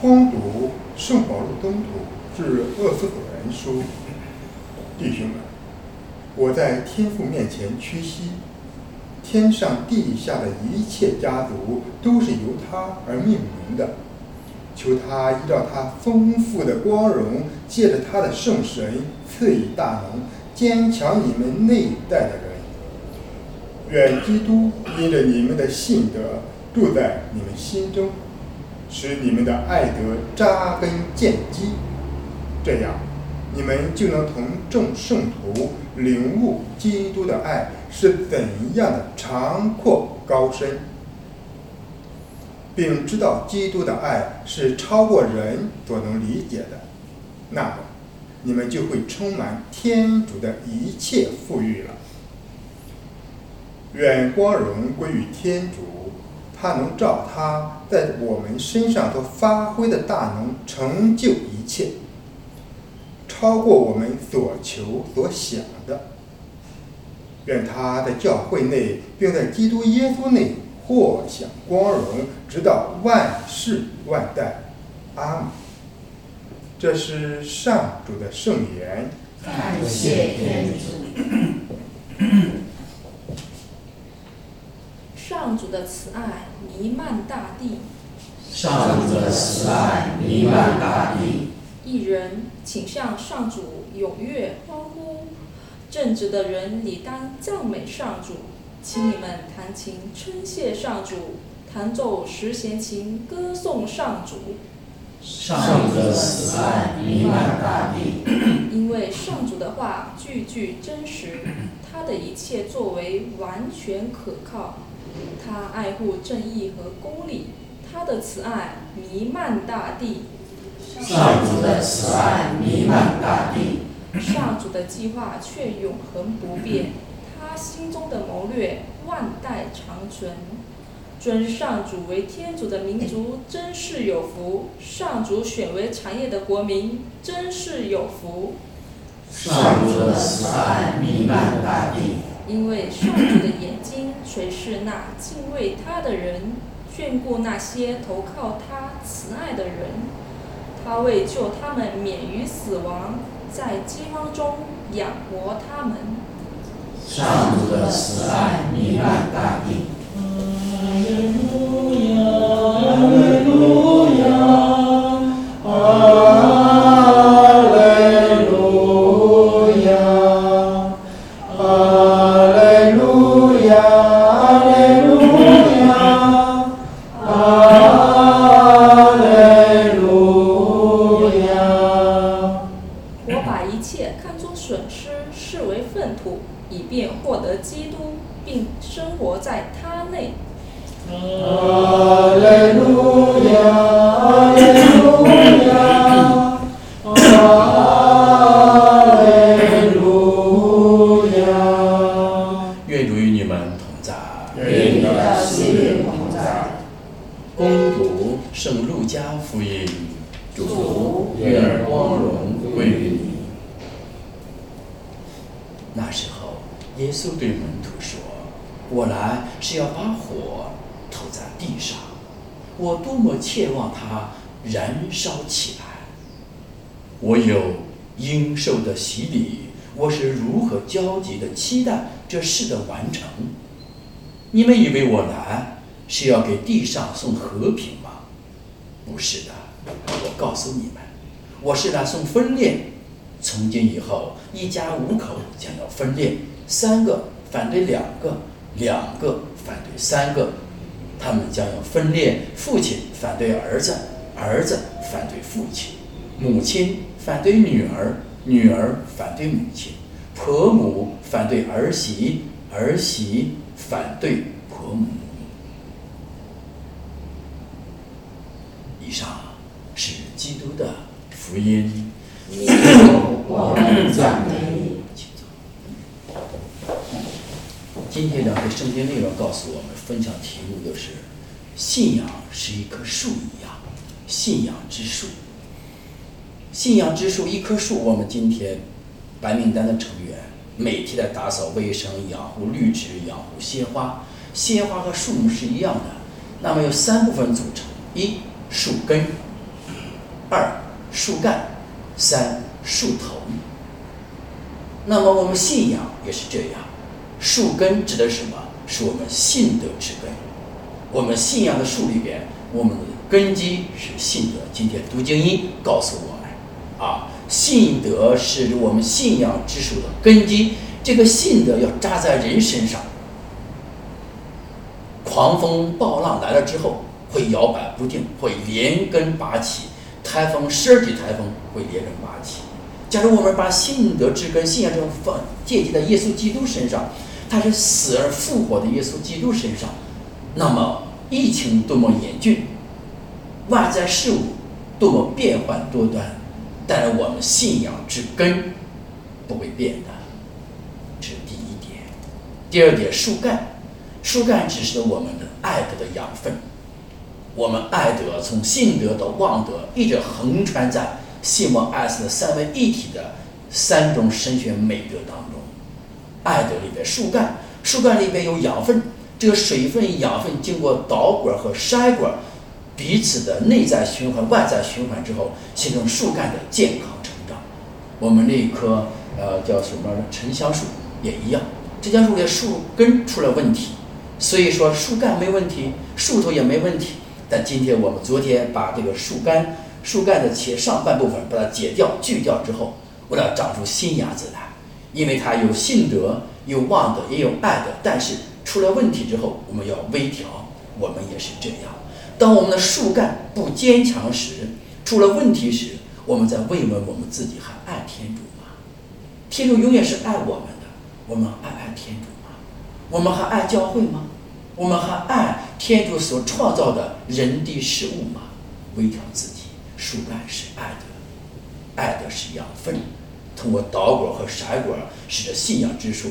荒读圣保禄东土至厄斯所人书，弟兄们，我在天父面前屈膝，天上地下的一切家族都是由他而命名的。求他依照他丰富的光荣，借着他的圣神赐予大能，坚强你们内在的人。愿基督因着你们的信德住在你们心中，使你们的爱德扎根建基，这样你们就能同众圣徒领悟基督的爱是怎样的长阔高深。并知道基督的爱是超过人所能理解的，那么你们就会充满天主的一切富裕了。愿光荣归于天主，他能照他在我们身上所发挥的大能成就一切，超过我们所求所想的。愿他在教会内，并在基督耶稣内。获享光荣，直到万世万代，阿门。这是上主的圣言。感谢天主。上主的慈爱弥漫大地。上主的慈爱弥漫大地。一人，请向上主踊跃欢呼。正直的人理当赞美上主。请你们弹琴称谢上主，弹奏十弦琴歌颂上主。上主的慈爱弥漫大地，因为上主的话句句真实，他的一切作为完全可靠，他爱护正义和公理，他的慈爱弥漫大地。上主的慈爱弥漫大地，上主的计划却永恒不变。他心中的谋略万代长存，尊上主为天主的民族真是有福；上主选为产业的国民真是有福。上主的慈爱弥漫大地，因为上主的眼睛谁是那敬畏他的人，眷顾那些投靠他慈爱的人。他为救他们免于死亡，在饥荒中养活他们。上主的慈爱弥漫大地。来是要把火投在地上，我多么切望它燃烧起来。我有应受的洗礼，我是如何焦急的期待这事的完成？你们以为我来是要给地上送和平吗？不是的，我告诉你们，我是来送分裂。从今以后，一家五口将要分裂，三个反对两个，两个反对三个。他们将要分裂，父亲反对儿子，儿子反对父亲，母亲反对女儿，女儿反对母亲，婆母反对儿媳，儿媳反对婆母。以上是基督的福音。我们赞美你。今天两个圣经内容告诉我们，分享题目就是：信仰是一棵树一样，信仰之树。信仰之树，一棵树。我们今天白名单的成员每天的打扫卫生、养护绿植、养护鲜花。鲜花和树木是一样的，那么有三部分组成：一树根，二树干，三树头。那么我们信仰也是这样，树根指的是什么？是我们信德之根。我们信仰的树里边，我们的根基是信德。今天读经一告诉我们，啊，信德是我们信仰之树的根基。这个信德要扎在人身上。狂风暴浪来了之后，会摇摆不定，会连根拔起。台风十二级台风会连根拔起。假如我们把信德之根、信仰这种放借记在耶稣基督身上，他是死而复活的耶稣基督身上。那么疫情多么严峻，外在事物多么变幻多端，但是我们信仰之根不会变的，这是第一点。第二点，树干，树干指示我们的爱德的养分。我们爱德从信德到望德，一直横穿在信望爱思的三位一体的三种神学美德当中。爱德里边树干，树干里边有养分。这个水分、养分经过导管和筛管彼此的内在循环、外在循环之后，形成树干的健康成长。我们那棵呃叫什么沉香树也一样，沉香树的树根出了问题，所以说树干没问题，树头也没问题。但今天我们昨天把这个树干、树干的切上半部分把它解掉、锯掉之后，为了长出新芽子来，因为它有信德、有望德、也有爱德，但是。出了问题之后，我们要微调。我们也是这样。当我们的树干不坚强时，出了问题时，我们在慰问我们自己：还爱天主吗？天主永远是爱我们的。我们爱爱天主吗？我们还爱教会吗？我们还爱天主所创造的人地事物吗？微调自己，树干是爱的，爱的是养分，通过导管和筛管，使得信仰之树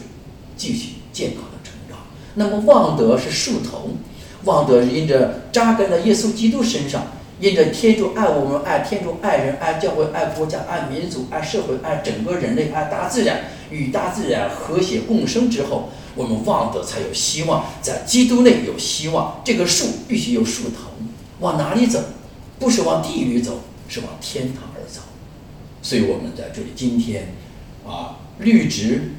继续健康的成长。那么望德是树藤，望德是因着扎根在耶稣基督身上，因着天主爱我们，爱天主，爱人，爱教会，爱国家，爱民族，爱社会，爱整个人类，爱大自然，与大自然和谐共生之后，我们望德才有希望，在基督内有希望。这个树必须有树藤，往哪里走？不是往地狱走，是往天堂。所以我们在这里今天，啊，绿植，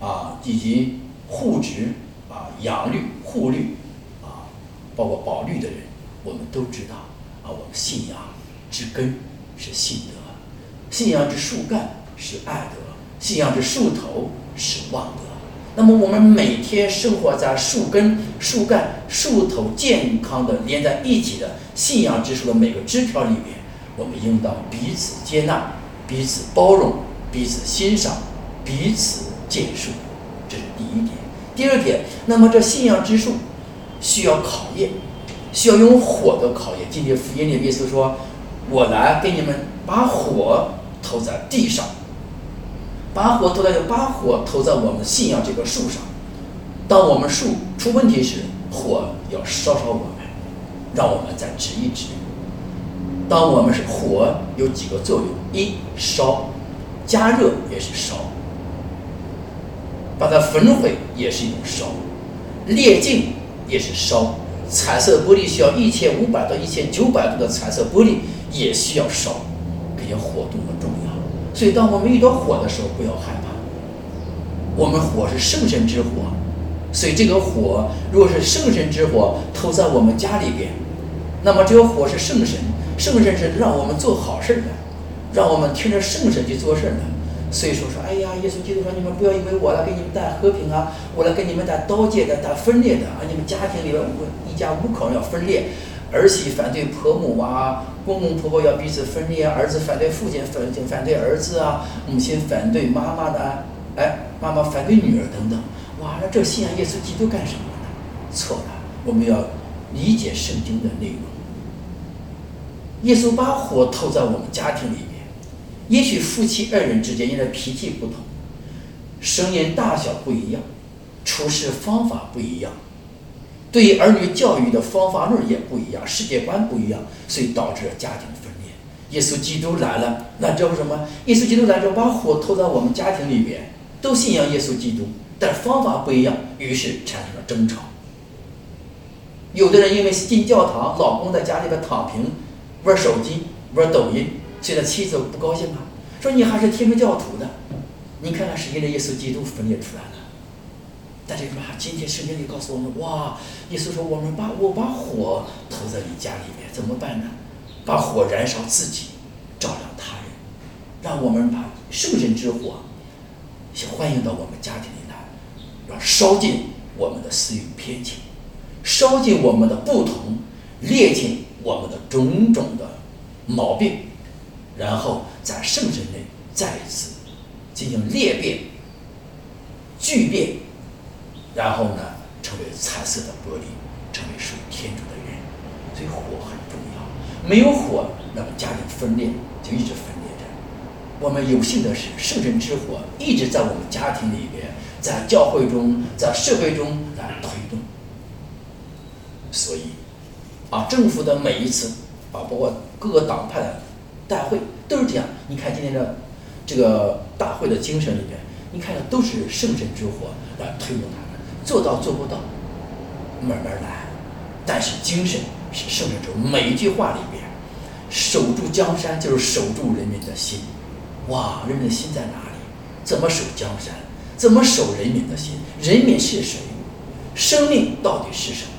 啊，以及护植。啊，养绿、护绿，啊，包括保绿的人，我们都知道啊。我们信仰之根是信德，信仰之树干是爱德，信仰之树头是望德。那么，我们每天生活在树根、树干、树头健康的连在一起的信仰之树的每个枝条里面，我们应当彼此接纳、彼此包容、彼此欣赏、彼此建树。这是第一点。第二点，那么这信仰之树需要考验，需要用火的考验。今天福音里耶稣说：“我来给你们把火投在地上，把火投在把火投在我们信仰这个树上。当我们树出问题时，火要烧烧我们，让我们再指一指。当我们是火有几个作用：一烧，加热也是烧。”把它焚毁也是一种烧，裂镜也是烧，彩色玻璃需要一千五百到一千九百度的彩色玻璃也需要烧，这些火多么重要！所以当我们遇到火的时候，不要害怕。我们火是圣神之火，所以这个火如果是圣神之火投在我们家里边，那么这个火是圣神，圣神是让我们做好事的，让我们听着圣神去做事的。所以说说，哎呀，耶稣基督说，你们不要以为我来给你们带和平啊，我来给你们带刀剑的、带分裂的啊！你们家庭里边五一家五口要分裂，儿媳反对婆母啊，公公婆婆要彼此分裂，儿子反对父亲，反反对儿子啊，母亲反对妈妈的，哎，妈妈反对女儿等等。哇，那这信仰耶稣基督干什么呢？错了，我们要理解圣经的内容。耶稣把火投在我们家庭里面。也许夫妻二人之间因为脾气不同，声音大小不一样，处事方法不一样，对于儿女教育的方法论也不一样，世界观不一样，所以导致了家庭分裂。耶稣基督来了，那叫什么？耶稣基督来之后，把火投在我们家庭里面，都信仰耶稣基督，但方法不一样，于是产生了争吵。有的人因为进教堂，老公在家里边躺平，玩手机，玩抖音。所以他妻子不高兴啊，说你还是天主教徒的，你看看是因为耶稣基督分裂出来了。但是什么？今天圣经里告诉我们，哇！耶稣说：“我们把我把火投在你家里面，怎么办呢？把火燃烧自己，照亮他人，让我们把圣神之火欢迎到我们家庭里来，要烧尽我们的私欲偏情，烧尽我们的不同，裂尽我们的种种的毛病，然后在圣神内再一次进行裂变、巨变。”然后呢，成为彩色的玻璃，成为属于天主的人。所以火很重要，没有火，那么家庭分裂就一直分裂着。我们有幸的是，圣神之火一直在我们家庭里边，在教会中，在社会中来推动。所以，啊，政府的每一次啊，包括各个党派的大会都是这样。你看今天的这个大会的精神里边，你看都是圣神之火来推动他们。做到做不到，慢慢来。但是精神是圣人中每一句话里边，守住江山就是守住人民的心。哇，人民的心在哪里？怎么守江山？怎么守人民的心？人民是谁？生命到底是什么？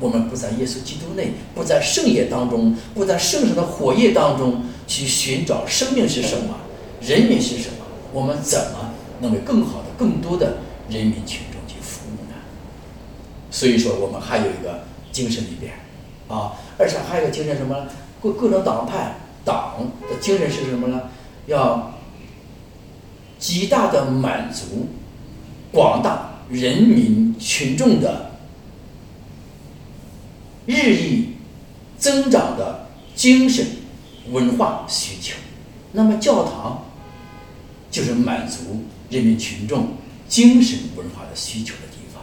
我们不在耶稣基督内，不在圣业当中，不在圣神的火焰当中去寻找生命是什么？人民是什么？我们怎么能为更好的、更多的人民群众去服务呢？所以说，我们还有一个精神里边，啊，而且还有一个精神什么？各各种党派党的精神是什么呢？要极大的满足广大人民群众的日益增长的精神文化需求。那么，教堂就是满足人民群众精神文化的需求的地方。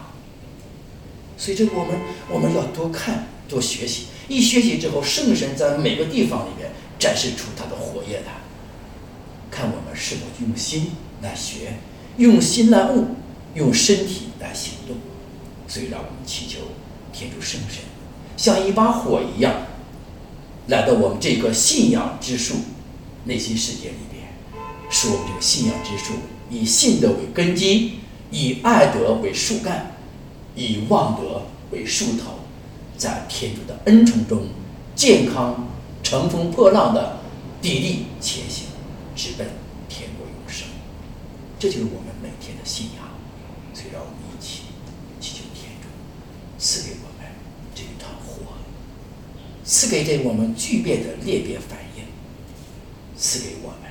所以，这个我们我们要多看多学习。一学习之后，圣神在每个地方里面展示出他的火焰来，看我们是否用心来学，用心来悟，用身体来行动。所以，让我们祈求天主圣神像一把火一样，来到我们这个信仰之树内心世界里边，使我们这个信仰之树以信德为根基，以爱德为树干。以望德为树头，在天主的恩宠中，健康乘风破浪的砥砺前行，直奔天国永生。这就是我们每天的信仰。所以，让我们一起祈求天主赐给，赐给这我们巨变的裂变反应，赐给我们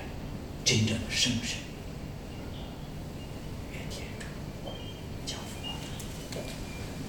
真正的圣神。